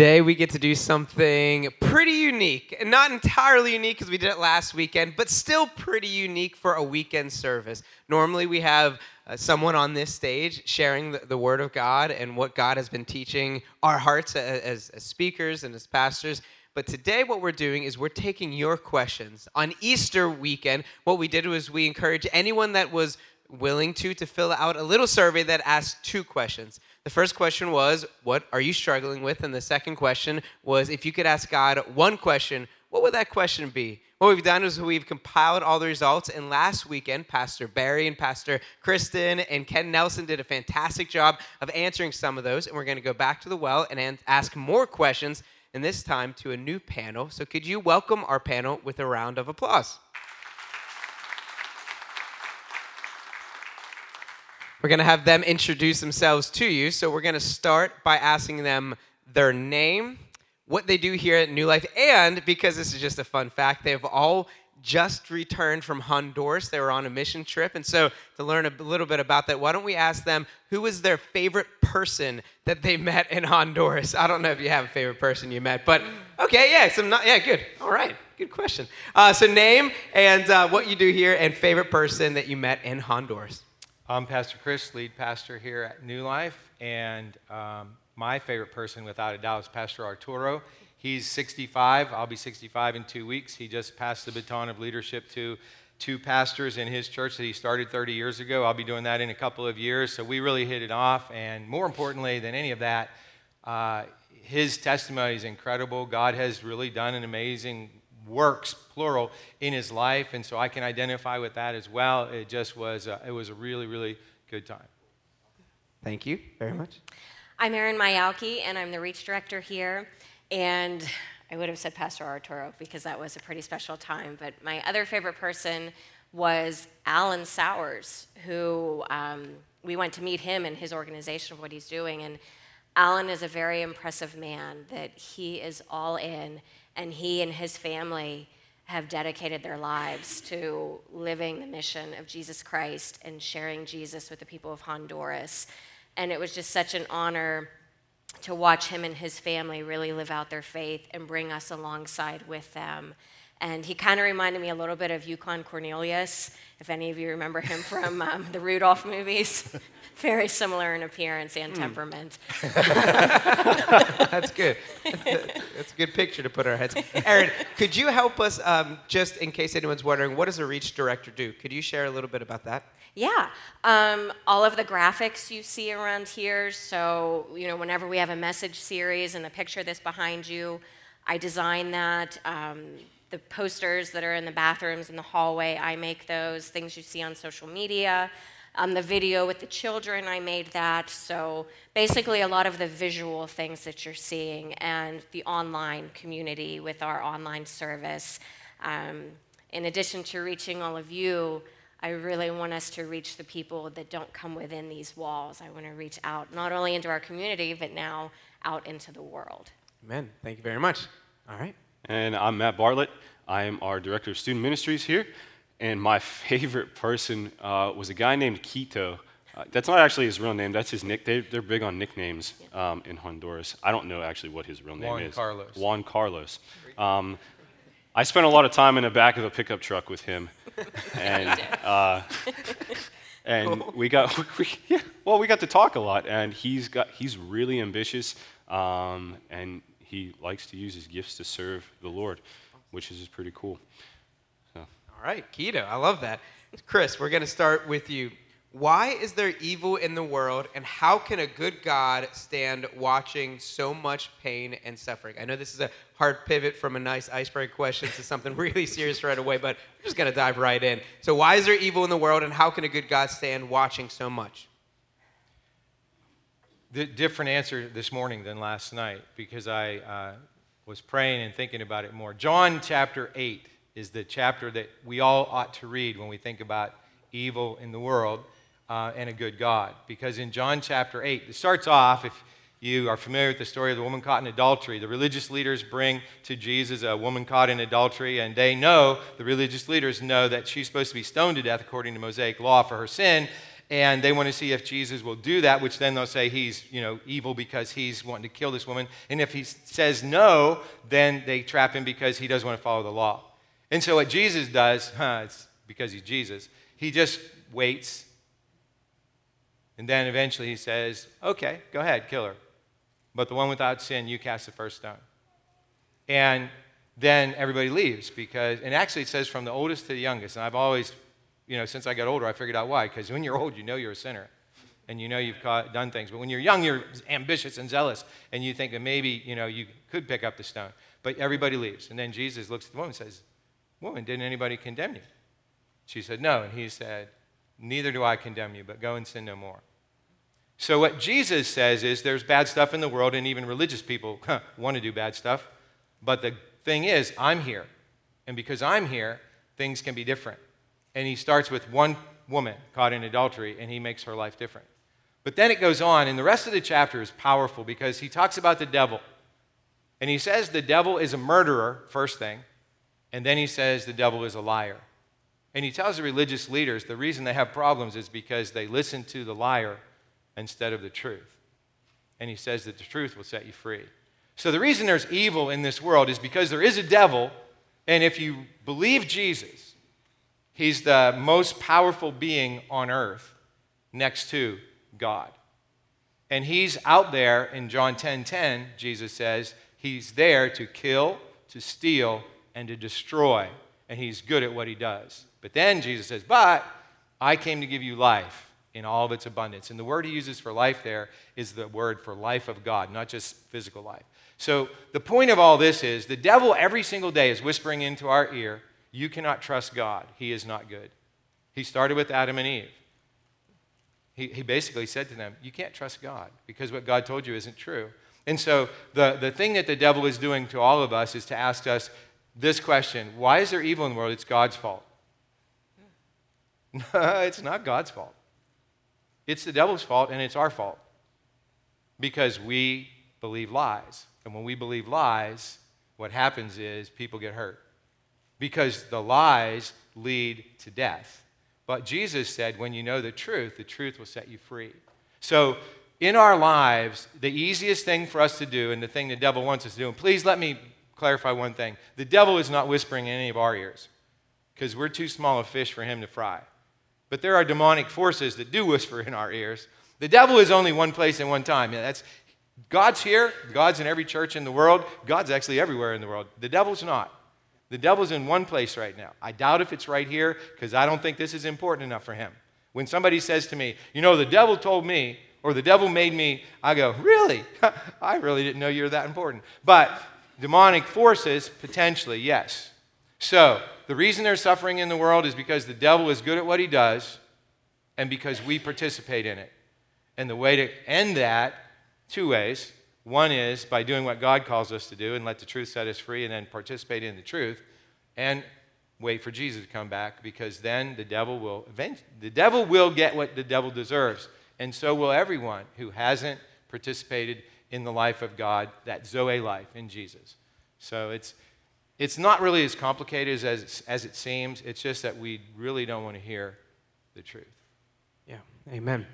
Today we get to do something pretty unique. And not entirely unique because we did it last weekend, but still pretty unique for a weekend service. Normally we have uh, someone on this stage sharing the, the, Word of God and what God has been teaching our hearts as, as speakers and as pastors. But today, what we're doing is we're taking your questions. On Easter weekend, what we did was we encouraged anyone that was willing to to fill out a little survey that asked two questions. The first question was, What are you struggling with? And the second question was, If you could ask God one question, what would that question be? What we've done is we've compiled all the results, and last weekend, Pastor Barry and Pastor Kristen and Ken Nelson did a fantastic job of answering some of those. And we're going to go back to the well and ask more questions, and this time to a new panel. So, could you welcome our panel with a round of applause? We're going to have them introduce themselves to you. So we're going to start by asking them their name, what they do here at New Life, and because this is just a fun fact, they've all just returned from Honduras. They were on a mission trip. And so, to learn a little bit about that, why don't we ask them who was their favorite person that they met in Honduras? I don't know if you have a favorite person you met, but okay, yeah, some not, yeah, good. All right, good question. Uh, so, name and uh, what you do here, and favorite person that you met in Honduras. I'm Pastor Chris, lead pastor here at New Life, and um, my favorite person, without a doubt, is Pastor Arturo. He's 65. I'll be 65 in two weeks. He just passed the baton of leadership to two pastors in his church that he started 30 years ago. I'll be doing that in a couple of years. So we really hit it off. And more importantly than any of that, uh, his testimony is incredible. God has really done an amazing works, plural, in his life. And so I can identify with that as well. It just was, a, it was a really, really good time. Thank you very much. I'm Erin Mialki, and I'm the Reach Director here. And I would have said Pastor Arturo because that was a pretty special time. But my other favorite person was Alan Sowers, who um, we went to meet him and his organization of what he's doing. And Alan is a very impressive man that he is all in and he and his family have dedicated their lives to living the mission of Jesus Christ and sharing Jesus with the people of Honduras. And it was just such an honor to watch him and his family really live out their faith and bring us alongside with them. And he kind of reminded me a little bit of Yukon Cornelius, if any of you remember him from um, the Rudolph movies. Very similar in appearance and hmm. temperament. That's good. That's a good picture to put our heads. Erin, could you help us, um, just in case anyone's wondering, what does a Reach Director do? Could you share a little bit about that? Yeah, um, all of the graphics you see around here. So, you know, whenever we have a message series and the picture that's behind you, I design that. The posters that are in the bathrooms in the hallway, I make those. Things you see on social media. Um, the video with the children, I made that. So basically, a lot of the visual things that you're seeing and the online community with our online service. Um, in addition to reaching all of you, I really want us to reach the people that don't come within these walls. I want to reach out, not only into our community, but now out into the world. Amen. Thank you very much. All right. And I'm Matt Bartlett. I am our Director of Student Ministries here. And my favorite person uh, was a guy named Quito. Uh, that's not actually his real name. That's his nick. They, are big on nicknames um, in Honduras. I don't know actually what his real name Juan is. Juan Carlos. Juan Carlos. Um, I spent a lot of time in the back of a pickup truck with him, and uh, and we got we, yeah, well we got to talk a lot. And he's got he's really ambitious, um, and he likes to use his gifts to serve the Lord, which is pretty cool. So. All right, Quito, I love that. Chris, we're going to start with you. Why is there evil in the world, and how can a good God stand watching so much pain and suffering? I know this is a hard pivot from a nice iceberg question to something really serious right away, but we're just going to dive right in. So, why is there evil in the world, and how can a good God stand watching so much? The different answer this morning than last night because I uh, was praying and thinking about it more. John chapter 8 is the chapter that we all ought to read when we think about evil in the world uh, and a good God. Because in John chapter 8, it starts off, if you are familiar with the story of the woman caught in adultery, the religious leaders bring to Jesus a woman caught in adultery, and they know, the religious leaders know that she's supposed to be stoned to death according to Mosaic law for her sin. And they want to see if Jesus will do that, which then they'll say he's, you know, evil because he's wanting to kill this woman. And if he says no, then they trap him because he doesn't want to follow the law. And so what Jesus does, huh, it's because he's Jesus, he just waits. And then eventually he says, okay, go ahead, kill her. But the one without sin, you cast the first stone. And then everybody leaves because, and actually it says from the oldest to the youngest. And I've always you know, since I got older, I figured out why. Because when you're old, you know you're a sinner and you know you've caught, done things. But when you're young, you're ambitious and zealous, and you think that maybe, you know, you could pick up the stone. But everybody leaves. And then Jesus looks at the woman and says, Woman, didn't anybody condemn you? She said, No. And he said, Neither do I condemn you, but go and sin no more. So, what Jesus says is there's bad stuff in the world, and even religious people want to do bad stuff. But the thing is, I'm here. And because I'm here, things can be different. And he starts with one woman caught in adultery, and he makes her life different. But then it goes on, and the rest of the chapter is powerful because he talks about the devil. And he says the devil is a murderer, first thing, and then he says the devil is a liar. And he tells the religious leaders the reason they have problems is because they listen to the liar instead of the truth. And he says that the truth will set you free. So the reason there's evil in this world is because there is a devil, and if you believe Jesus, He's the most powerful being on earth next to God. And he's out there in John 10:10, 10, 10, Jesus says, he's there to kill, to steal, and to destroy. And he's good at what he does. But then Jesus says, But I came to give you life in all of its abundance. And the word he uses for life there is the word for life of God, not just physical life. So the point of all this is the devil every single day is whispering into our ear, you cannot trust God. He is not good. He started with Adam and Eve. He, he basically said to them, You can't trust God because what God told you isn't true. And so the, the thing that the devil is doing to all of us is to ask us this question Why is there evil in the world? It's God's fault. No, it's not God's fault. It's the devil's fault and it's our fault because we believe lies. And when we believe lies, what happens is people get hurt because the lies lead to death. But Jesus said, when you know the truth, the truth will set you free. So, in our lives, the easiest thing for us to do, and the thing the devil wants us to do, and please let me clarify one thing the devil is not whispering in any of our ears because we're too small a fish for him to fry. But there are demonic forces that do whisper in our ears. The devil is only one place and one time. Yeah, that's, God's here, God's in every church in the world, God's actually everywhere in the world. The devil's not. The devil's in one place right now. I doubt if it's right here because I don't think this is important enough for him. When somebody says to me, you know, the devil told me, or the devil made me, I go, really? I really didn't know you were that important. But demonic forces, potentially, yes. So, the reason there's suffering in the world is because the devil is good at what he does and because we participate in it. And the way to end that, two ways. One is by doing what God calls us to do and let the truth set us free and then participate in the truth and wait for Jesus to come back because then the devil will the devil will get what the devil deserves and so will everyone who hasn't participated in the life of God, that Zoe life in Jesus. So it's it's not really as complicated as, as it seems. It's just that we really don't want to hear the truth. Yeah, amen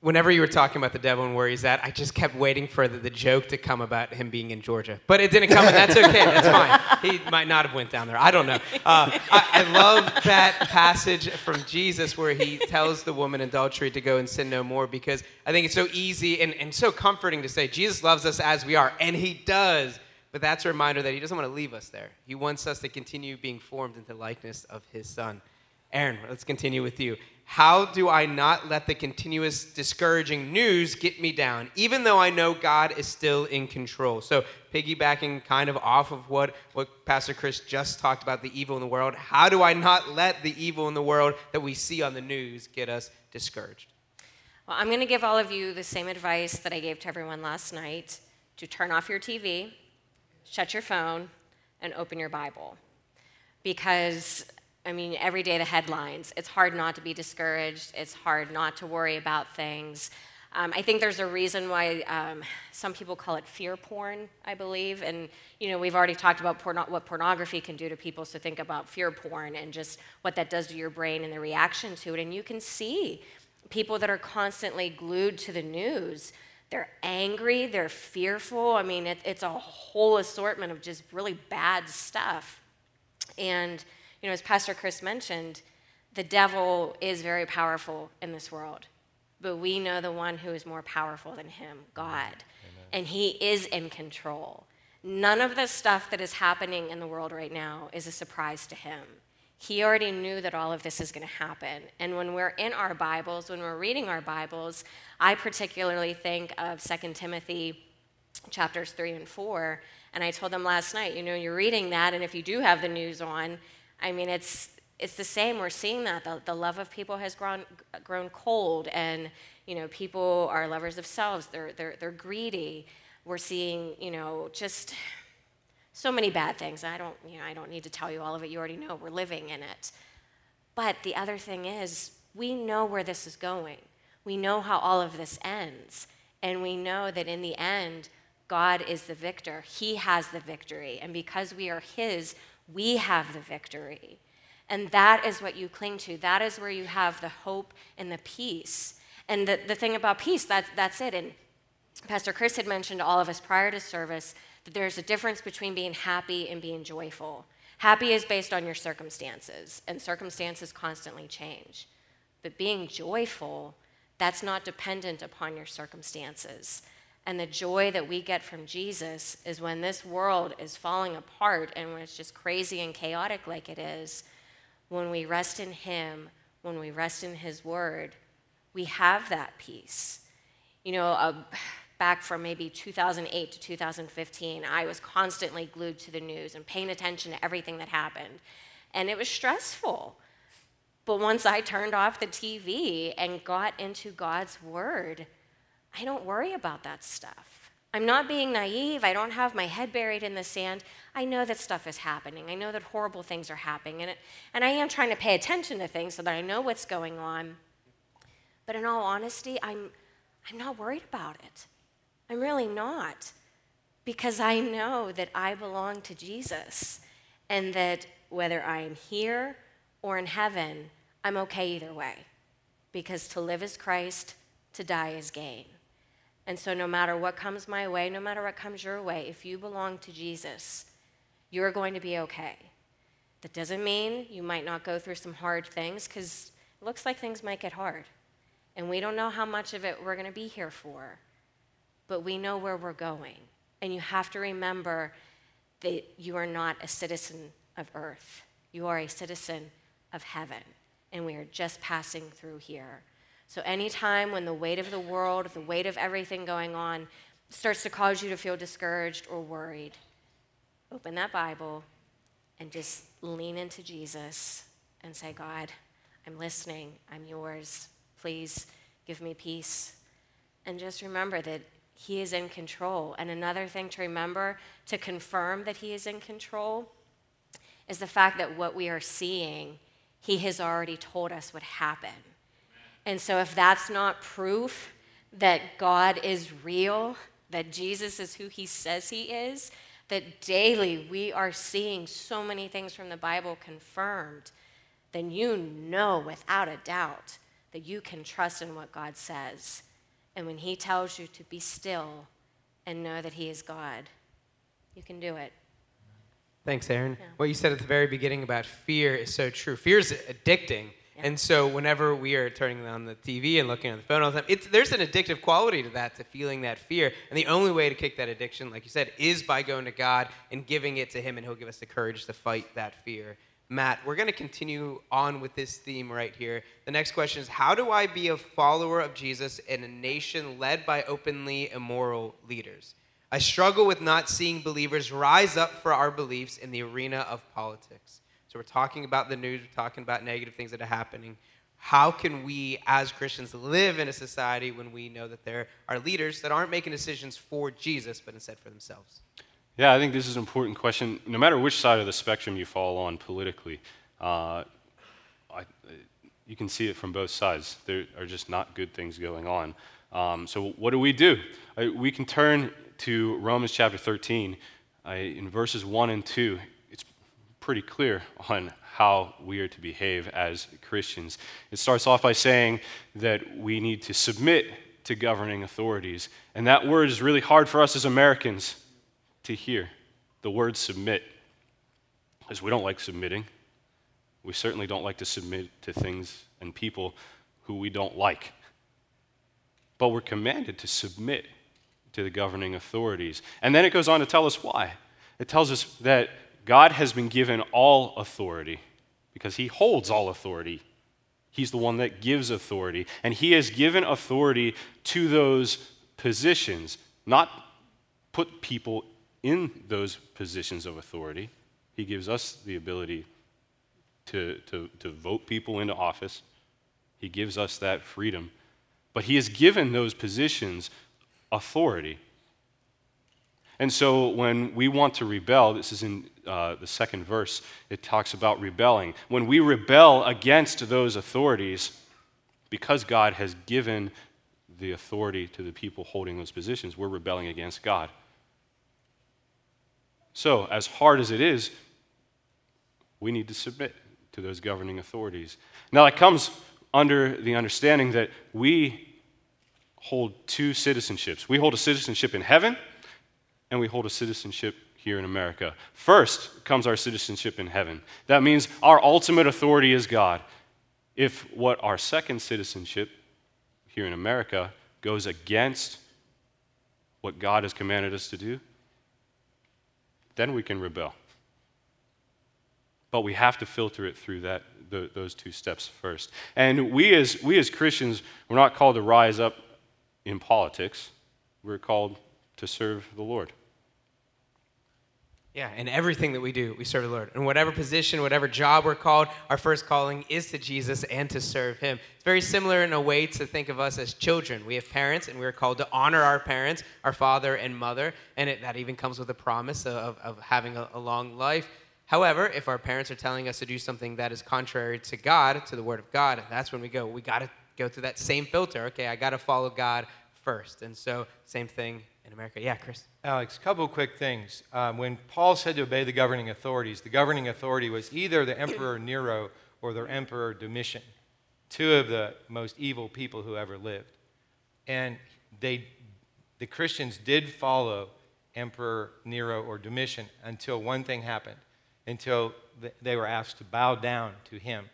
whenever you were talking about the devil and where he's at, I just kept waiting for the, the, joke to come about him being in Georgia. But it didn't come, and that's okay. That's fine. He might not have went down there. I don't know. Uh, I, I, love that passage from Jesus where he tells the woman in adultery to go and sin no more because I think it's so easy and, and so comforting to say Jesus loves us as we are, and he does. But that's a reminder that he doesn't want to leave us there. He wants us to continue being formed into likeness of his son. Erin, let's continue with you. How do I not let the continuous discouraging news get me down, even though I know God is still in control? So, piggybacking kind of off of what, what Pastor Chris just talked about the evil in the world, how do I not let the evil in the world that we see on the news get us discouraged? Well, I'm going to give all of you the same advice that I gave to everyone last night to turn off your TV, shut your phone, and open your Bible. Because I mean, every day the headlines. It's hard not to be discouraged. It's hard not to worry about things. Um, I think there's a reason why um, some people call it fear porn, I believe. And, you know, we've already talked about porno- what pornography can do to people, so think about fear porn and just what that does to your brain and the reaction to it. And you can see people that are constantly glued to the news. They're angry, they're fearful. I mean, it, it's a whole assortment of just really bad stuff. And, you know, as Pastor Chris mentioned, the devil is very powerful in this world, but we know the one who is more powerful than him, God. Amen. And he is in control. None of the stuff that is happening in the world right now is a surprise to him. He already knew that all of this is going to happen. And when we're in our Bibles, when we're reading our Bibles, I particularly think of 2 Timothy chapters 3 and 4. And I told them last night, you know, you're reading that, and if you do have the news on, I mean, it's, it's the same. We're seeing that. The, the love of people has grown, grown cold, and, you know, people are lovers of selves, they're, they're, they're greedy. We're seeing, you know, just so many bad things. I don't, you know, I don't need to tell you all of it. You already know we're living in it. But the other thing is, we know where this is going. We know how all of this ends. And we know that in the end, God is the victor. He has the victory. And because we are His, we have the victory. And that is what you cling to. That is where you have the hope and the peace. And the, the thing about peace, that, that's it. And Pastor Chris had mentioned to all of us prior to service that there's a difference between being happy and being joyful. Happy is based on your circumstances, and circumstances constantly change. But being joyful, that's not dependent upon your circumstances. And the joy that we get from Jesus is when this world is falling apart and when it's just crazy and chaotic like it is, when we rest in Him, when we rest in His Word, we have that peace. You know, a back from maybe 2008 to 2015, I was constantly glued to the news and paying attention to everything that happened. And it was stressful. But once I turned off the TV and got into God's Word, I don't worry about that stuff. I'm not being naive. I don't have my head buried in the sand. I know that stuff is happening. I know that horrible things are happening. And, it, and I am trying to pay attention to things so that I know what's going on. But in all honesty, I'm, I'm not worried about it. I'm really not, because I know that I belong to Jesus and that whether I am here or in heaven, I'm okay either way. Because to live is Christ, to die is gain. And so, no matter what comes my way, no matter what comes your way, if you belong to Jesus, you're going to be okay. That doesn't mean you might not go through some hard things, because it looks like things might get hard. And we don't know how much of it we're going to be here for but we know where we're going. And you have to remember that you are not a citizen of earth, you are a citizen of heaven. And we are just passing through here. So, anytime when the weight of the world, the weight of everything going on, starts to cause you to feel discouraged or worried, open that Bible and just lean into Jesus and say, God, I'm listening. I'm yours. Please give me peace. And just remember that he is in control. And another thing to remember to confirm that He is in control is the fact that what we are seeing, He has already told us would happen. And so, if that's not proof that God is real, that Jesus is who He says He is, that daily we are seeing so many things from the Bible confirmed, then you know without a doubt that you can trust in what God says. And when He tells you to be still and know that He is God, you can do it. Thanks, Erin. Yeah. What you said at the very beginning about fear is so true. Fear is addicting. And so, whenever we are turning on the TV and looking on the phone all the time, there's an addictive quality to that, to feeling that fear. And the only way to kick that addiction, like you said, is by going to God and giving it to Him, and He'll give us the courage to fight that fear. Matt, we're going to continue on with this theme right here. The next question is How do I be a follower of Jesus in a nation led by openly immoral leaders? I struggle with not seeing believers rise up for our beliefs in the arena of politics. So, we're talking about the news, we're talking about negative things that are happening. How can we, as Christians, live in a society when we know that there are leaders that aren't making decisions for Jesus, but instead for themselves? Yeah, I think this is an important question. No matter which side of the spectrum you fall on politically, uh, I, you can see it from both sides. There are just not good things going on. Um, so, what do we do? Uh, we can turn to Romans chapter 13 uh, in verses 1 and 2. Pretty clear on how we are to behave as Christians. It starts off by saying that we need to submit to governing authorities. And that word is really hard for us as Americans to hear the word submit, because we don't like submitting. We certainly don't like to submit to things and people who we don't like. But we're commanded to submit to the governing authorities. And then it goes on to tell us why. It tells us that God has been given all authority because he holds all authority. He's the one that gives authority. And he has given authority to those positions, not put people in those positions of authority. He gives us the ability to, to, to vote people into office, he gives us that freedom. But he has given those positions authority. And so when we want to rebel, this is in uh, the second verse, it talks about rebelling. When we rebel against those authorities, because God has given the authority to the people holding those positions, we're rebelling against God. So, as hard as it is, we need to submit to those governing authorities. Now, that comes under the understanding that we hold two citizenships. We hold a citizenship in heaven, and we hold a citizenship here in America. First comes our citizenship in heaven. That means our ultimate authority is God. If what our second citizenship here in America goes against what God has commanded us to do, then we can rebel. But we have to filter it through that, the, those two steps first. And we as, we as Christians, we're not called to rise up in politics, we're called to serve the Lord. Yeah, and everything that we do, we serve the Lord. In whatever position, whatever job we're called, our first calling is to Jesus and to serve Him. It's very similar in a way to think of us as children. We have parents, and we're called to honor our parents, our father and mother, and it, that even comes with a promise of, of having a, a long life. However, if our parents are telling us to do something that is contrary to God, to the Word of God, that's when we go. We got to go through that same filter. Okay, I got to follow God first. And so, same thing in America. Yeah, Chris. Alex, a couple quick things. Um, when Paul said to obey the governing authorities, the governing authority was either the Emperor Nero or the Emperor Domitian, two of the most evil people who ever lived. And they, the Christians did follow Emperor Nero or Domitian until one thing happened, until they were asked to bow down to him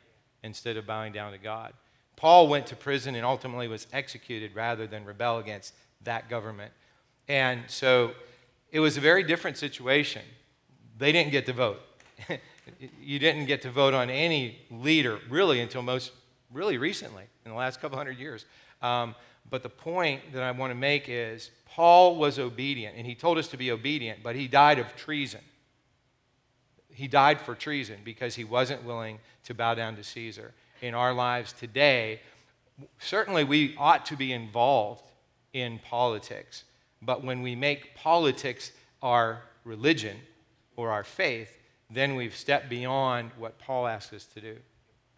instead of bowing down to God. Paul went to prison and ultimately was executed rather than rebel against that government. And so it was a very different situation. They didn't get to vote. you didn't get to vote on any leader really until most, really recently, in the last couple hundred years. Um, but the point that I want to make is Paul was obedient, and he told us to be obedient, but he died of treason. He died for treason because he wasn't willing to bow down to Caesar. In our lives today, certainly we ought to be involved in politics. But when we make politics our religion or our faith, then we've stepped beyond what Paul asks us to do.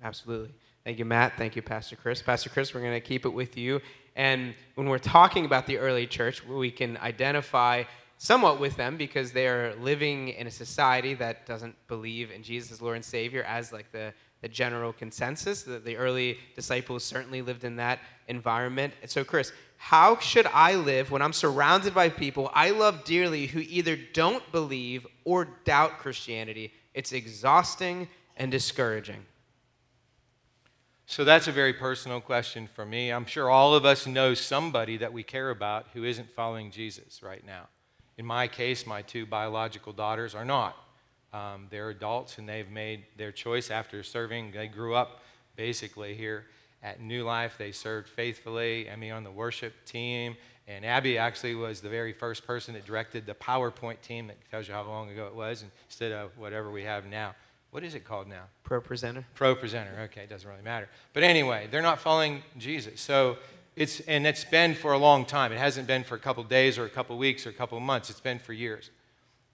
Absolutely. Thank you, Matt. Thank you, Pastor Chris. Pastor Chris, we're going to keep it with you. And when we're talking about the early church, we can identify somewhat with them because they are living in a society that doesn't believe in Jesus as Lord and Savior as like the, the general consensus. The, the early disciples certainly lived in that environment. And so, Chris, how should I live when I'm surrounded by people I love dearly who either don't believe or doubt Christianity? It's exhausting and discouraging. So that's a very personal question for me. I'm sure all of us know somebody that we care about who isn't following Jesus right now. In my case, my two biological daughters are not. Um, they're adults and they've made their choice after serving. They grew up basically here at New Life. They served faithfully. I mean, on the worship team. And Abby actually was the very first person that directed the PowerPoint team that tells you how long ago it was instead of whatever we have now. What is it called now? Pro presenter. Pro presenter. Okay, it doesn't really matter. But anyway, they're not following Jesus. So it's and it's been for a long time. It hasn't been for a couple days or a couple weeks or a couple months. It's been for years.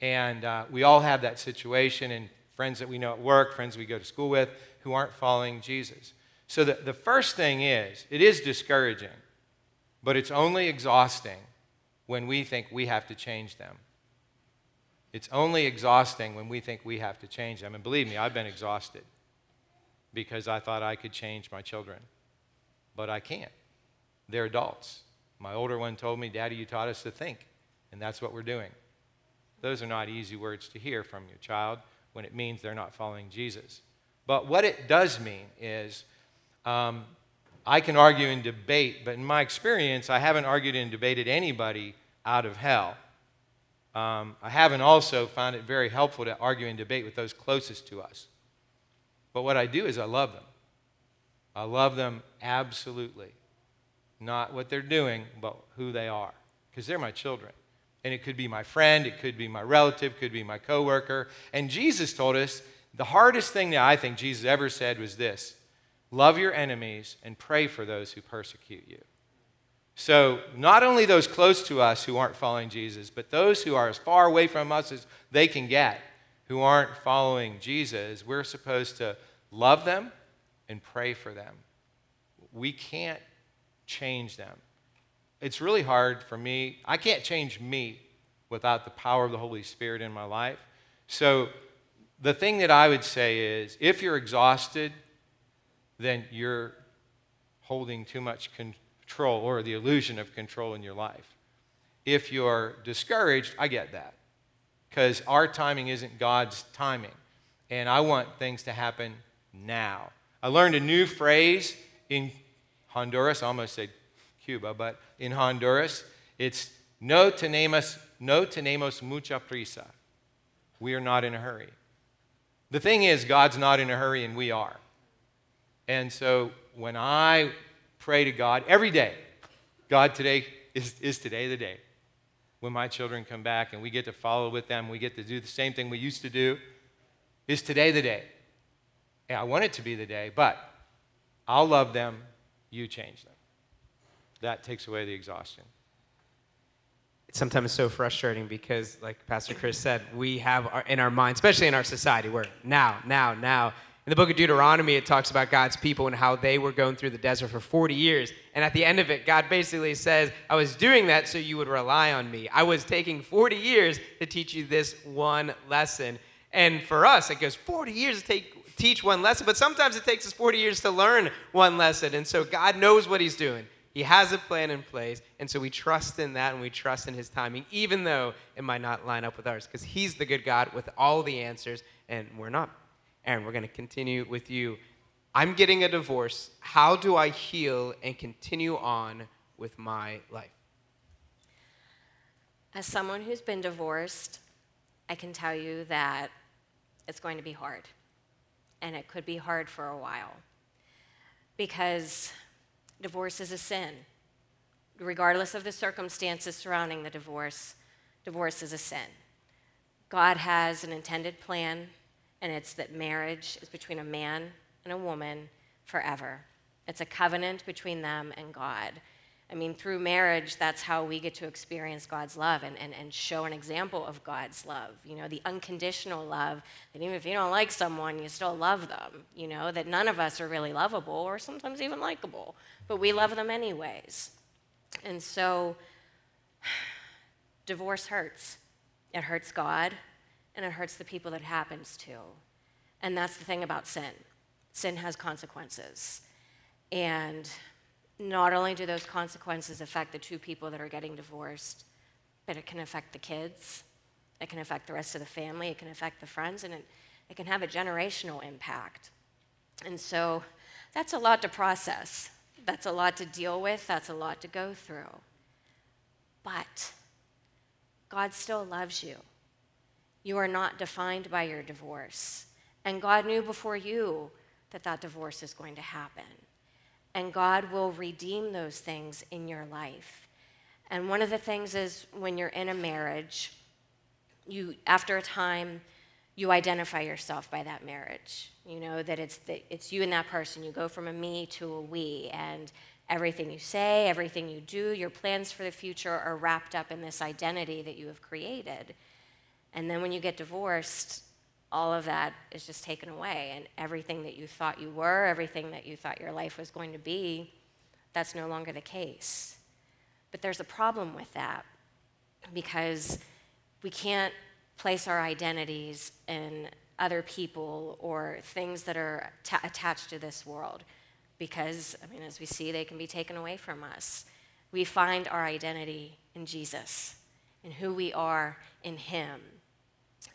And uh, we all have that situation, and friends that we know at work, friends we go to school with, who aren't following Jesus. So the, the first thing is, it is discouraging, but it's only exhausting when we think we have to change them. It's only exhausting when we think we have to change them. And believe me, I've been exhausted because I thought I could change my children. But I can't. They're adults. My older one told me, Daddy, you taught us to think. And that's what we're doing. Those are not easy words to hear from your child when it means they're not following Jesus. But what it does mean is um, I can argue and debate, but in my experience, I haven't argued and debated anybody out of hell. Um, I haven't also found it very helpful to argue and debate with those closest to us. But what I do is I love them. I love them absolutely. Not what they're doing, but who they are. Because they're my children. And it could be my friend, it could be my relative, could be my coworker. And Jesus told us the hardest thing that I think Jesus ever said was this love your enemies and pray for those who persecute you. So, not only those close to us who aren't following Jesus, but those who are as far away from us as they can get, who aren't following Jesus, we're supposed to love them and pray for them. We can't change them. It's really hard for me. I can't change me without the power of the Holy Spirit in my life. So, the thing that I would say is if you're exhausted, then you're holding too much control or the illusion of control in your life. If you're discouraged, I get that because our timing isn't God's timing. And I want things to happen now. I learned a new phrase in Honduras. I almost said Cuba, but in Honduras, it's no tenemos, no tenemos mucha prisa. We are not in a hurry. The thing is, God's not in a hurry and we are. And so when I pray to God every day, God, today is, is today the day when my children come back and we get to follow with them, we get to do the same thing we used to do. Is today the day? I want it to be the day, but I'll love them, you change them. That takes away the exhaustion it's sometimes so frustrating because, like Pastor Chris said, we have our, in our mind, especially in our society, where now, now, now. In the book of Deuteronomy, it talks about God's people and how they were going through the desert for 40 years. And at the end of it, God basically says, I was doing that so you would rely on me. I was taking 40 years to teach you this one lesson. And for us, it goes 40 years to take, teach one lesson, but sometimes it takes us 40 years to learn one lesson. And so God knows what He's doing. He has a plan in place, and so we trust in that and we trust in his timing, even though it might not line up with ours, because he's the good God with all the answers, and we're not. Erin, we're going to continue with you. I'm getting a divorce. How do I heal and continue on with my life? As someone who's been divorced, I can tell you that it's going to be hard. And it could be hard for a while. Because divorce is a sin. Regardless of the circumstances surrounding the divorce, divorce is a sin. God has an intended plan, and it's that marriage is between a man and a woman forever. It's a covenant between them and God. I mean, through marriage, that's how we get to experience God's love and, and, and show an example of God's love. You know, the unconditional love that even if you don't like someone, you still love them. You know, that none of us are really lovable or sometimes even likable, but we love them anyways. And so, divorce hurts. It hurts God and it hurts the people that it happens to. And that's the thing about sin sin has consequences. And not only do those consequences affect the two people that are getting divorced, but it can affect the kids, it can affect the rest of the family, it can affect the friends, and it, it can have a generational impact. And so that's a lot to process. That's a lot to deal with. That's a lot to go through. But God still loves you. You are not defined by your divorce. And God knew before you that that divorce is going to happen and God will redeem those things in your life. And one of the things is when you're in a marriage, you after a time you identify yourself by that marriage. You know that it's it's you and that person. You go from a me to a we and everything you say, everything you do, your plans for the future are wrapped up in this identity that you have created. And then when you get divorced, all of that is just taken away. And everything that you thought you were, everything that you thought your life was going to be, that's no longer the case. But there's a problem with that because we can't place our identities in other people or things that are ta- attached to this world. Because, I mean, as we see, they can be taken away from us. We find our identity in Jesus, in who we are in Him.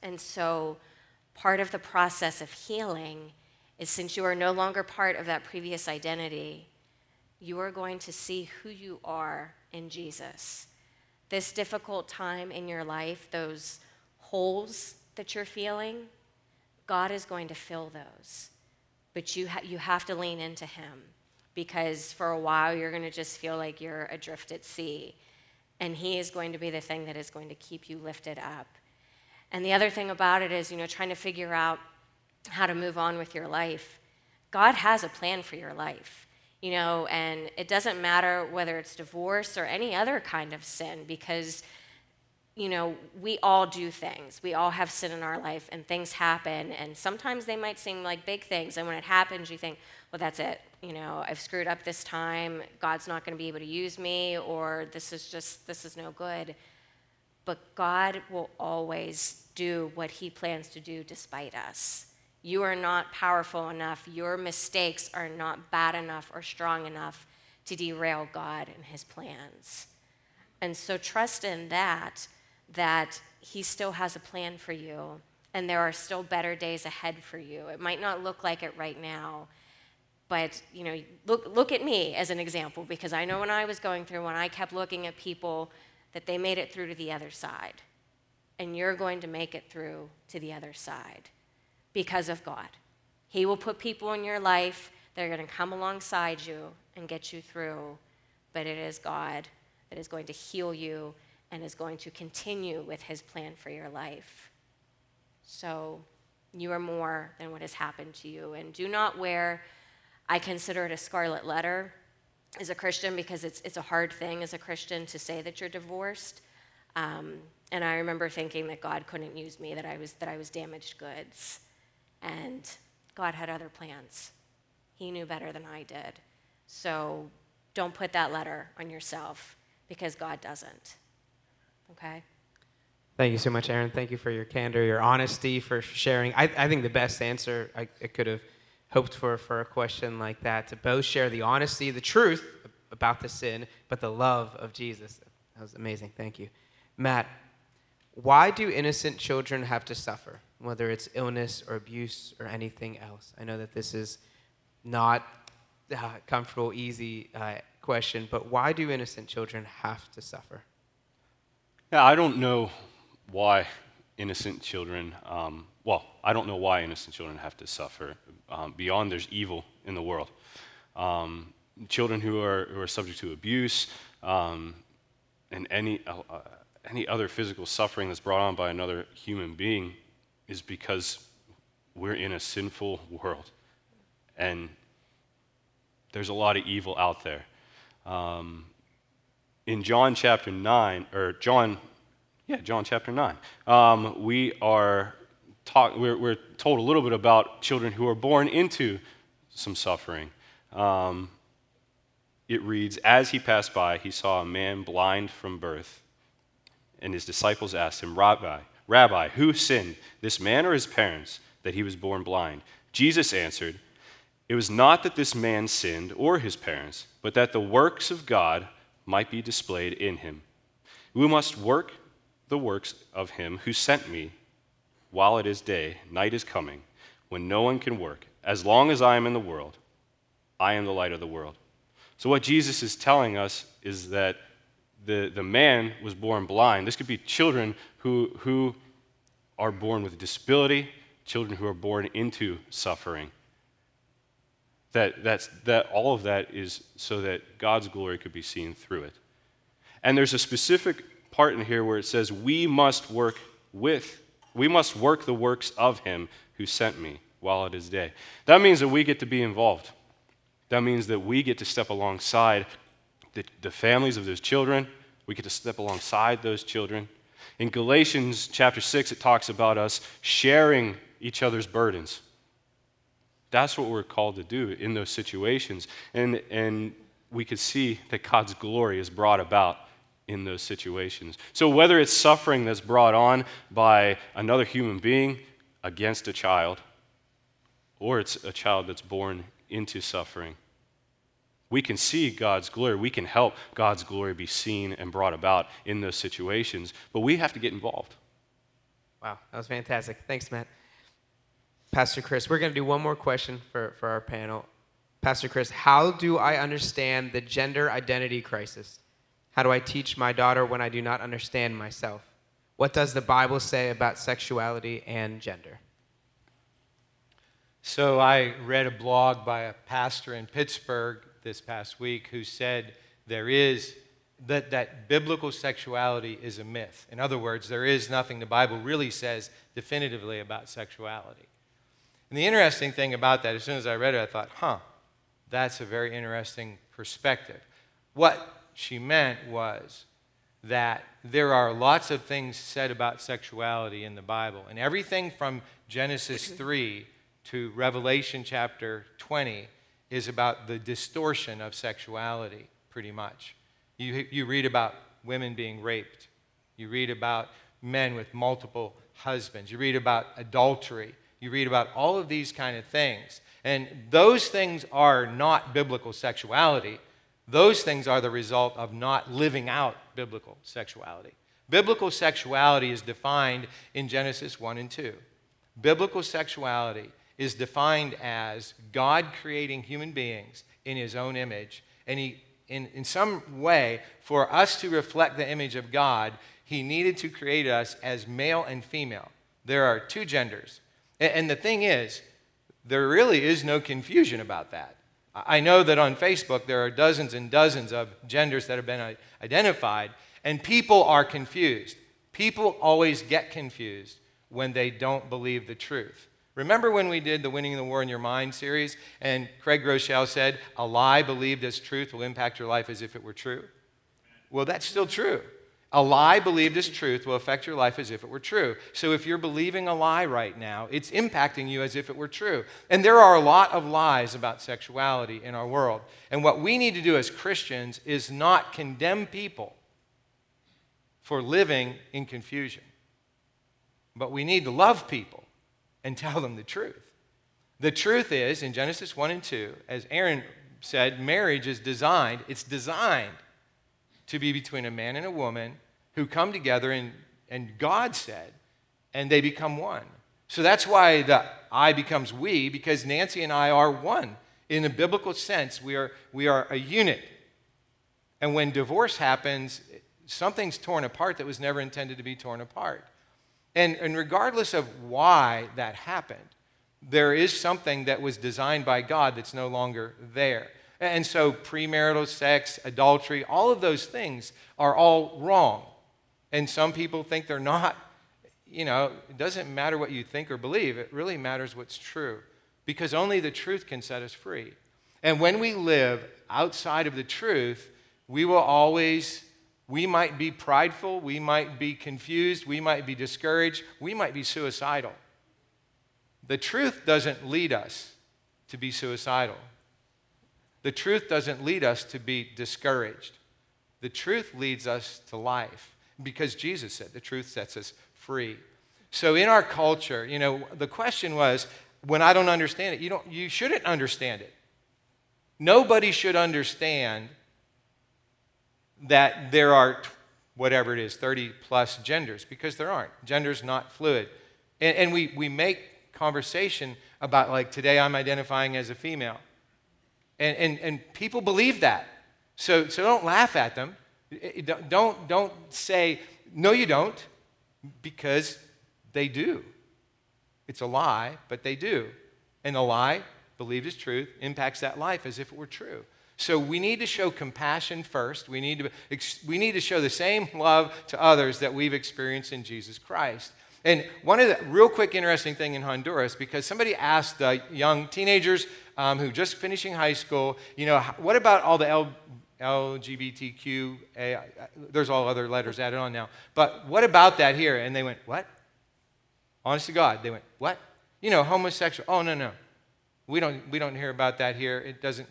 And so, part of the process of healing is since you are no longer part of that previous identity, you are going to see who you are in Jesus. This difficult time in your life, those holes that you're feeling, God is going to fill those. But you, ha- you have to lean into Him because for a while you're going to just feel like you're adrift at sea. And He is going to be the thing that is going to keep you lifted up. And the other thing about it is, you know, trying to figure out how to move on with your life. God has a plan for your life, you know, and it doesn't matter whether it's divorce or any other kind of sin because you know, we all do things. We all have sin in our life, and things happen. And sometimes they might seem like big things. And when it happens, you think, well, that's it. You know, I've screwed up this time. God's not going to be able to use me, or this is just, this is no good. But God will always do what He plans to do despite us. You are not powerful enough. Your mistakes are not bad enough or strong enough to derail God and His plans. And so trust in that that He still has a plan for you and there are still better days ahead for you. It might not look like it right now, but you know, look, look at me as an example because I know when I was going through when I kept looking at people that they made it through to the other side. And you're going to make it through to the other side because of God. He will put people in your life that are going to come alongside you and get you through, but it is God that is going to heal you and is going to continue with his plan for your life. So you are more than what has happened to you. And do not wear, I consider it a scarlet letter as a Christian because it's, it's a hard thing as a Christian to say that you're divorced. Um, and I remember thinking that God couldn't use me, that I was, that I was damaged goods. And God had other plans. He knew better than I did. So don't put that letter on yourself because God doesn't. Okay? Thank you so much, Erin. Thank you for your candor, your honesty, for sharing. I, I think the best answer I, I could have hoped for for a question like that to both share the honesty, the truth about the sin, but the love of Jesus. That was amazing. Thank you. Matt, why do innocent children have to suffer, whether it's illness or abuse or anything else? I know that this is not a comfortable, easy uh, question, but why do innocent children have to suffer? Yeah, I don't know why innocent children, um, well, I don't know why innocent children have to suffer um, beyond there's evil in the world. Um, children who are, who are subject to abuse um, and any, uh, uh, any other physical suffering that's brought on by another human being is because we're in a sinful world. And there's a lot of evil out there. Um, in John chapter 9, or John, yeah, John chapter 9, um, we are talk, we're, we're, told a little bit about children who are born into some suffering. Um, it reads As he passed by, he saw a man blind from birth, and his disciples asked him, Rabbi, Rabbi, who sinned, this man or his parents, that he was born blind? Jesus answered, It was not that this man sinned or his parents, but that the works of God might be displayed in him. We must work the works of him who sent me while it is day. Night is coming when no one can work. As long as I am in the world, I am the light of the world. So, what Jesus is telling us is that the, the man was born blind. This could be children who, who are born with disability, children who are born into suffering. That, that's, that all of that is so that God's glory could be seen through it. And there's a specific part in here where it says, We must work with, we must work the works of him who sent me while it is day. That means that we get to be involved. That means that we get to step alongside the, the families of those children. We get to step alongside those children. In Galatians chapter 6, it talks about us sharing each other's burdens. That's what we're called to do in those situations. And, and we could see that God's glory is brought about in those situations. So, whether it's suffering that's brought on by another human being against a child, or it's a child that's born into suffering, we can see God's glory. We can help God's glory be seen and brought about in those situations, but we have to get involved. Wow, that was fantastic. Thanks, Matt. Pastor Chris, we're going to do one more question for, for our panel. Pastor Chris, how do I understand the gender identity crisis? How do I teach my daughter when I do not understand myself? What does the Bible say about sexuality and gender? So, I read a blog by a pastor in Pittsburgh this past week who said there is that, that biblical sexuality is a myth. In other words, there is nothing the Bible really says definitively about sexuality. And the interesting thing about that, as soon as I read it, I thought, huh, that's a very interesting perspective. What she meant was that there are lots of things said about sexuality in the Bible. And everything from Genesis 3 to Revelation chapter 20 is about the distortion of sexuality, pretty much. You, you read about women being raped, you read about men with multiple husbands, you read about adultery, you read about all of these kind of things. And those things are not biblical sexuality. Those things are the result of not living out biblical sexuality. Biblical sexuality is defined in Genesis 1 and 2. Biblical sexuality is defined as God creating human beings in his own image. And he, in, in some way, for us to reflect the image of God, he needed to create us as male and female. There are two genders. And, and the thing is, there really is no confusion about that. I know that on Facebook there are dozens and dozens of genders that have been uh, identified, and people are confused. People always get confused when they don't believe the truth. Remember when we did the Winning the War in Your Mind series, and Craig Groeschel said, A lie believed as truth will impact your life as if it were true? Well, that's still true. A lie believed as truth will affect your life as if it were true. So if you're believing a lie right now, it's impacting you as if it were true. And there are a lot of lies about sexuality in our world. And what we need to do as Christians is not condemn people for living in confusion, but we need to love people and tell them the truth. The truth is, in Genesis 1 and 2, as Erin said, marriage is designed, it's designed to be between a man and a woman who come together and, and God said, and they become one. So that's why the I becomes we, because Nancy and I are one. In a biblical sense, we are, we are a unit. And when divorce happens, something's torn apart that was never intended to be torn apart. And, and regardless of why that happened, there is something that was designed by God that's no longer there. And so, premarital sex, adultery, all of those things are all wrong. And some people think they're not. You know, it doesn't matter what you think or believe, it really matters what's true. Because only the truth can set us free. And when we live outside of the truth, we will always, we might be prideful, we might be confused, we might be discouraged, we might be suicidal. The truth doesn't lead us to be suicidal. The truth doesn't lead us to be discouraged. The truth leads us to life because Jesus said the truth sets us free. So in our culture, you know, the question was when I don't understand it, you, don't, you shouldn't understand it. Nobody should understand that there are whatever it is, 30 plus genders, because there aren't. Gender's not fluid. And, and we, we make conversation about, like, today I'm identifying as a female. And, and, and people believe that. So, so don't laugh at them. Don't, don't say, no, you don't, because they do. It's a lie, but they do. And the lie, believed as truth, impacts that life as if it were true. So we need to show compassion first. We need to, we need to show the same love to others that we've experienced in Jesus Christ. And one of the real quick interesting thing in Honduras, because somebody asked the young teenagers um, who just finishing high school, you know, what about all the L, LGBTQ? there's all other letters added on now. But what about that here? And they went, what? Honest to God, they went, what? You know, homosexual. Oh, no, no. We don't, we don't hear about that here. It doesn't.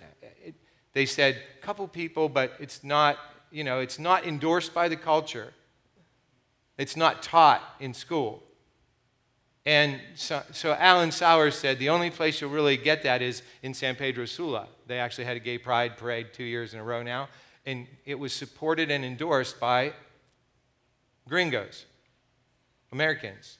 They said, a couple people, but it's not, you know, it's not endorsed by the culture. It's not taught in school. And so, so Alan Sowers said the only place you'll really get that is in San Pedro Sula. They actually had a gay pride parade two years in a row now, and it was supported and endorsed by gringos, Americans,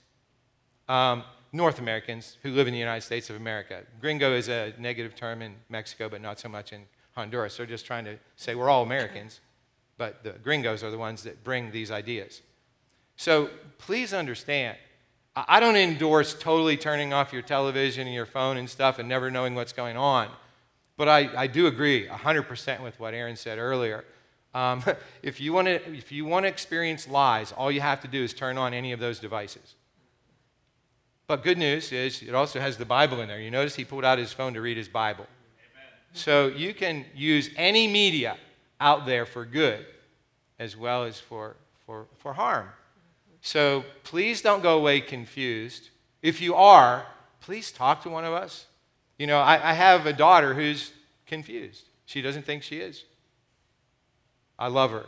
um, North Americans who live in the United States of America. Gringo is a negative term in Mexico, but not so much in Honduras. They're just trying to say we're all Americans, but the gringos are the ones that bring these ideas. So please understand I don't endorse totally turning off your television and your phone and stuff and never knowing what's going on. But I, I do agree 100% with what Erin said earlier. Um, if, you want to, if you want to experience lies, all you have to do is turn on any of those devices. But good news is it also has the Bible in there. You notice he pulled out his phone to read his Bible. So you can use any media out there for good as well as for, for, for harm. So please don't go away confused. If you are, please talk to one of us. You know, I, I have a daughter who's confused. She doesn't think she is. I love her,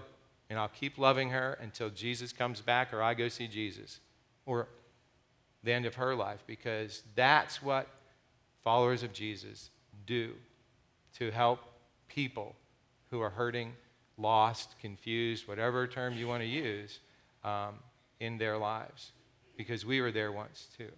and I'll keep loving her until Jesus comes back or I go see Jesus or the end of her life because that's what followers of Jesus do to help people who are hurting, lost, confused, whatever term you want to use. Um, in their lives because we were there once too.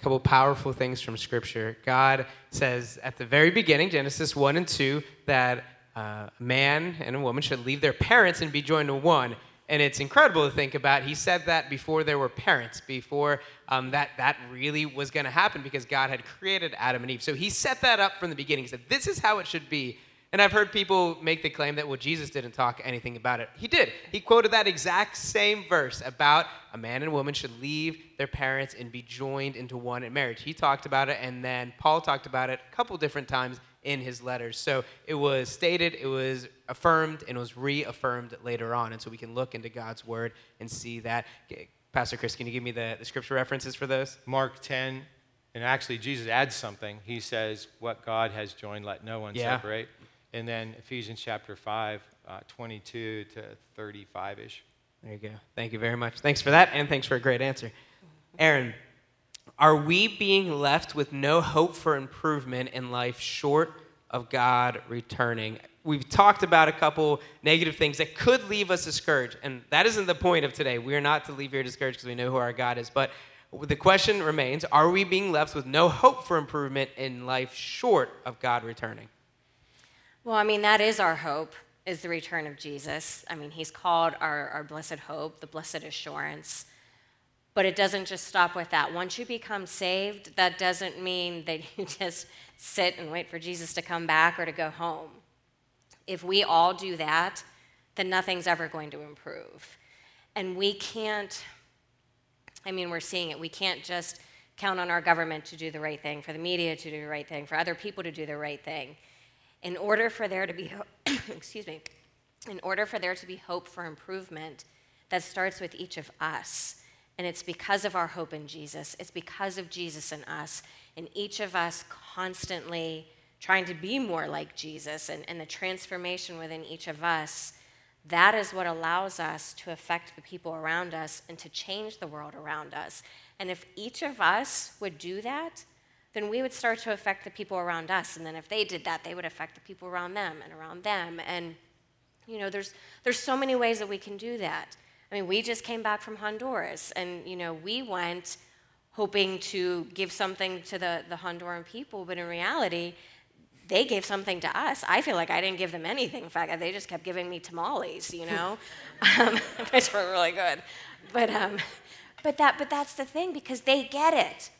A couple powerful things from Scripture. God says at the very beginning, Genesis 1 and 2, that uh, a man and a woman should leave their parents and be joined to one. And it's incredible to think about. He said that before there were parents, before um, that, that really was going to happen because God had created Adam and Eve. So he set that up from the beginning. He said, This is how it should be. And I've heard people make the claim that, well, Jesus didn't talk anything about it. He did. He quoted that exact same verse about a man and woman should leave their parents and be joined into one in marriage. He talked about it, and then Paul talked about it a couple different times in his letters. So it was stated, it was affirmed, and it was reaffirmed later on. And so we can look into God's word and see that. Pastor Chris, can you give me the, the scripture references for those? Mark 10, and actually Jesus adds something. He says, What God has joined, let no one yeah. separate and then Ephesians chapter 5, uh, 22 to 35 ish. There you go. Thank you very much. Thanks for that, and thanks for a great answer. Erin, are we being left with no hope for improvement in life short of God returning? We've talked about a couple negative things that could leave us discouraged, and that isn't the point of today. We are not to leave here discouraged because we know who our God is, but the question remains are we being left with no hope for improvement in life short of God returning? Well, I mean, that is our hope, is the return of Jesus. I mean, he's called our, our blessed hope, the blessed assurance. But it doesn't just stop with that. Once you become saved, that doesn't mean that you just sit and wait for Jesus to come back or to go home. If we all do that, then nothing's ever going to improve. And we can't, I mean, we're seeing it. We can't just count on our government to do the right thing, for the media to do the right thing, for other people to do the right thing in order for there to be, excuse me, in order for there to be hope for improvement, that starts with each of us. And it's because of our hope in Jesus. It's because of Jesus in us, and each of us constantly trying to be more like Jesus and, and the transformation within each of us. That is what allows us to affect the people around us and to change the world around us. And if each of us would do that, then we would start to affect the people around us. And then if they did that, they would affect the people around them and around them. And, you know, there's, there's so many ways that we can do that. I mean, we just came back from Honduras, and, you know, we went hoping to give something to the, the Honduran people, but in reality, they gave something to us. I feel like I didn't give them anything. In fact, they just kept giving me tamales, you know, um, which were really good. But, um, but, that, but that's the thing because they get it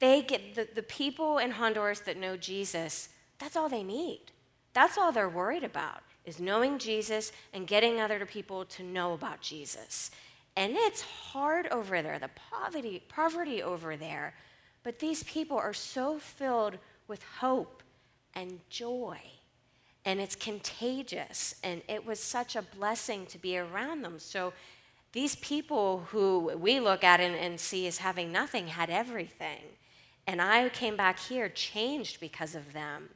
they get the, the people in Honduras that know Jesus, that's all they need. That's all they're worried about is knowing Jesus and getting other people to know about Jesus. And it's hard over there, the poverty, poverty over there. But these people are so filled with hope and joy. And it's contagious. And it was such a blessing to be around them. So these people who we look at and, and see as having nothing had everything. And I came back here changed because of them.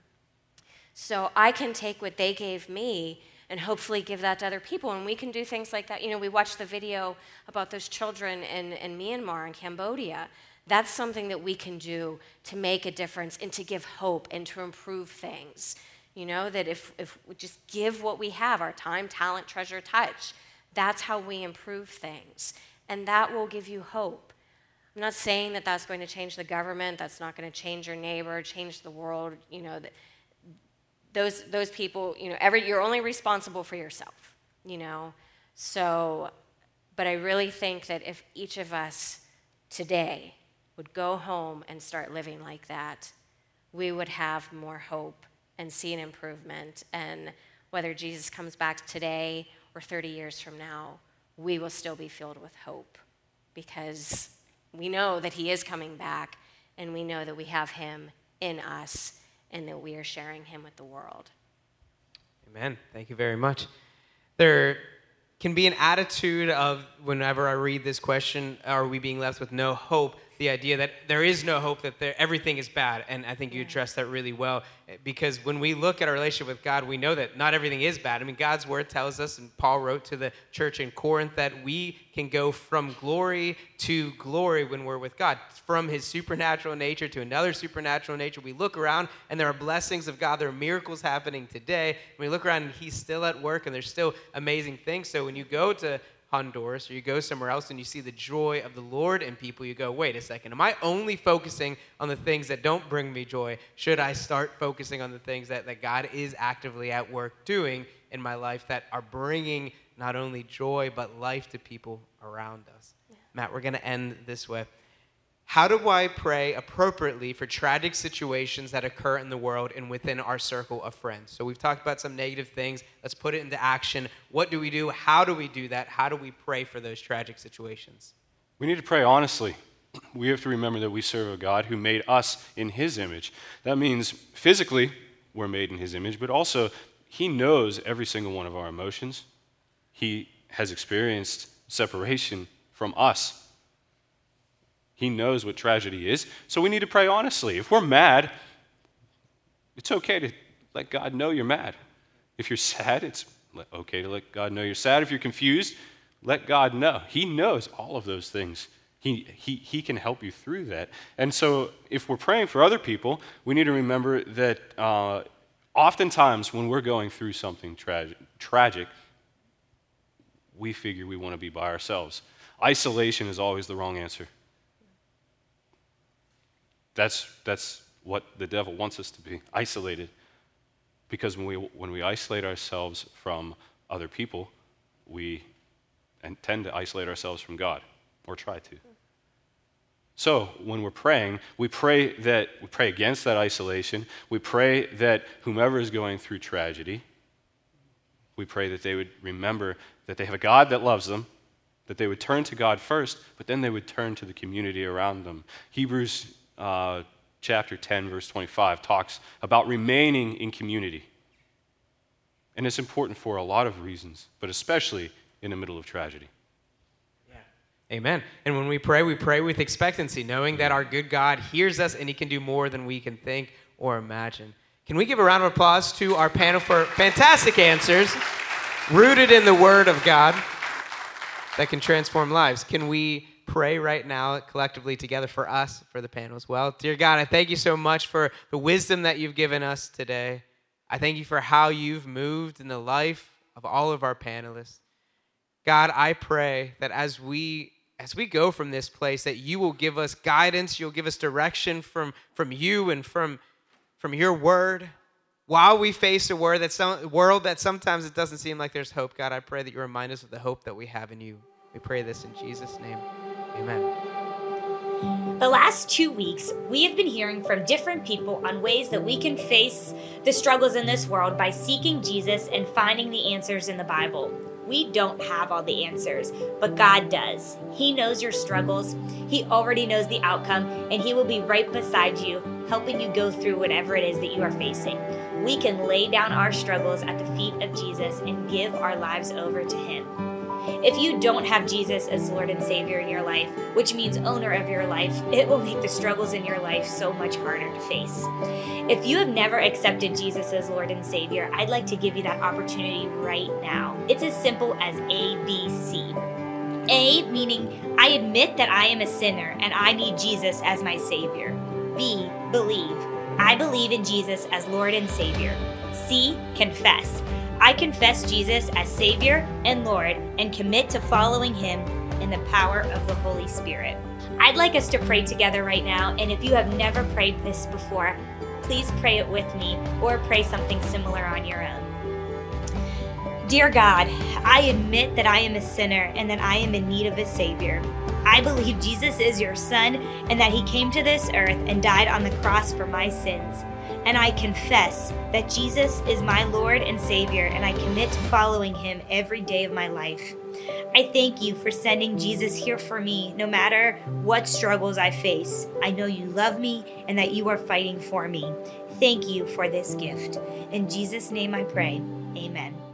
So I can take what they gave me and hopefully give that to other people. And we can do things like that. You know, we watched the video about those children in, in Myanmar and Cambodia. That's something that we can do to make a difference and to give hope and to improve things. You know, that if, if we just give what we have our time, talent, treasure, touch that's how we improve things. And that will give you hope. I'm not saying that that's going to change the government, that's not going to change your neighbor, change the world. You know, that those, those people, you know, every, you're only responsible for yourself, you know. So, but I really think that if each of us today would go home and start living like that, we would have more hope and see an improvement. And whether Jesus comes back today or 30 years from now, we will still be filled with hope because we know that He is coming back and we know that we have Him in us and that we are sharing Him with the world. Amen. Thank you very much. There can be an attitude of whenever I read this question, are we being left with no hope? The idea that there is no hope, that there, everything is bad. And I think you addressed that really well eh, because when we look at our relationship with God, we know that not everything is bad. I mean, God's word tells us, and Paul wrote to the church in Corinth, that we can go from glory to glory when we're with God. From his supernatural nature to another supernatural nature. We look around and there are blessings of God, there are miracles happening today. We look around and he's still at work and there's still amazing things. So when you go to Honduras or you go somewhere else and you see the joy of the Lord in people, you go, wait a second, am I only focusing on the things that don't bring me joy? Should I start focusing on the things that, that God is actively at work doing in my life that are bringing not only joy but life to people around us? Yeah. Matt, we're going to end this way. How do I pray appropriately for tragic situations that occur in the world and within our circle of friends? So, we've talked about some negative things. Let's put it into action. What do we do? How do we do that? How do we pray for those tragic situations? We need to pray honestly. We have to remember that we serve a God who made us in his image. That means physically, we're made in his image, but also he knows every single one of our emotions. He has experienced separation from us he knows what tragedy is. So we need to pray honestly. If we're mad, it's okay to let God know you're mad. If you're sad, it's okay to let God know you're sad. If you're confused, let God know. He knows all of those things. He, he, he can help you through that. And so, if we're praying for other people, we need to remember that uh, oftentimes when we're going through something tragic, tragic, we figure we want to be by ourselves. Isolation is always the wrong answer. That's, that's what the devil wants us to be isolated. Because when we, when we isolate ourselves from other people, we tend to isolate ourselves from God, or try to. So when we're praying, we pray that we pray against that isolation. We pray that whomever is going through tragedy, we pray that they would remember that they have a God that loves them, that they would turn to God first, but then they would turn to the community around them. Hebrews uh, chapter 10, verse 25, talks about remaining in community. And it's important for a lot of reasons, but especially in the middle of tragedy. Amen. And when we pray, we pray with expectancy, knowing that our good God hears us and he can do more than we can think or imagine. Can we give a round of applause to our panel for fantastic answers rooted in the Word of God that can transform lives? Can we pray right now collectively together for us, for the panel as well. Dear God, I thank you so much for the wisdom that you've given us today. I thank you for how you've moved in the life of all of our panelists. God, I pray that as we as we go from this place that you will give us guidance, you'll give us direction from from you and from from your word. While we face a word that some, world that sometimes it doesn't seem like there's hope, God, I pray that you remind us of the hope that we have in you. We pray this in Jesus' name. Amen. The last two weeks, we have been hearing from different people on ways that we can face the struggles in this world by seeking Jesus and finding the answers in the Bible. We don't have all the answers, but God does. He knows your struggles, He already knows the outcome, and He will be right beside you, helping you go through whatever it is that you are facing. We can lay down our struggles at the feet of Jesus and give our lives over to Him. If you don't have Jesus as Lord and Savior in your life, which means owner of your life, it will make the struggles in your life so much harder to face. If you have never accepted Jesus as Lord and Savior, I'd like to give you that opportunity right now. It's as simple as ABC. A, meaning I admit that I am a sinner and I need Jesus as my Savior. B, believe. I believe in Jesus as Lord and Savior. C, confess. I confess Jesus as Savior and Lord and commit to following Him in the power of the Holy Spirit. I'd like us to pray together right now, and if you have never prayed this before, please pray it with me or pray something similar on your own. Dear God, I admit that I am a sinner and that I am in need of a Savior. I believe Jesus is your Son and that He came to this earth and died on the cross for my sins and I confess that Jesus is my Lord and Savior, and I commit to following him every day of my life. I thank you for sending Jesus here for me, no matter what struggles I face. I know you love me and that you are fighting for me. Thank you for this gift. In Jesus' name I pray. Amen.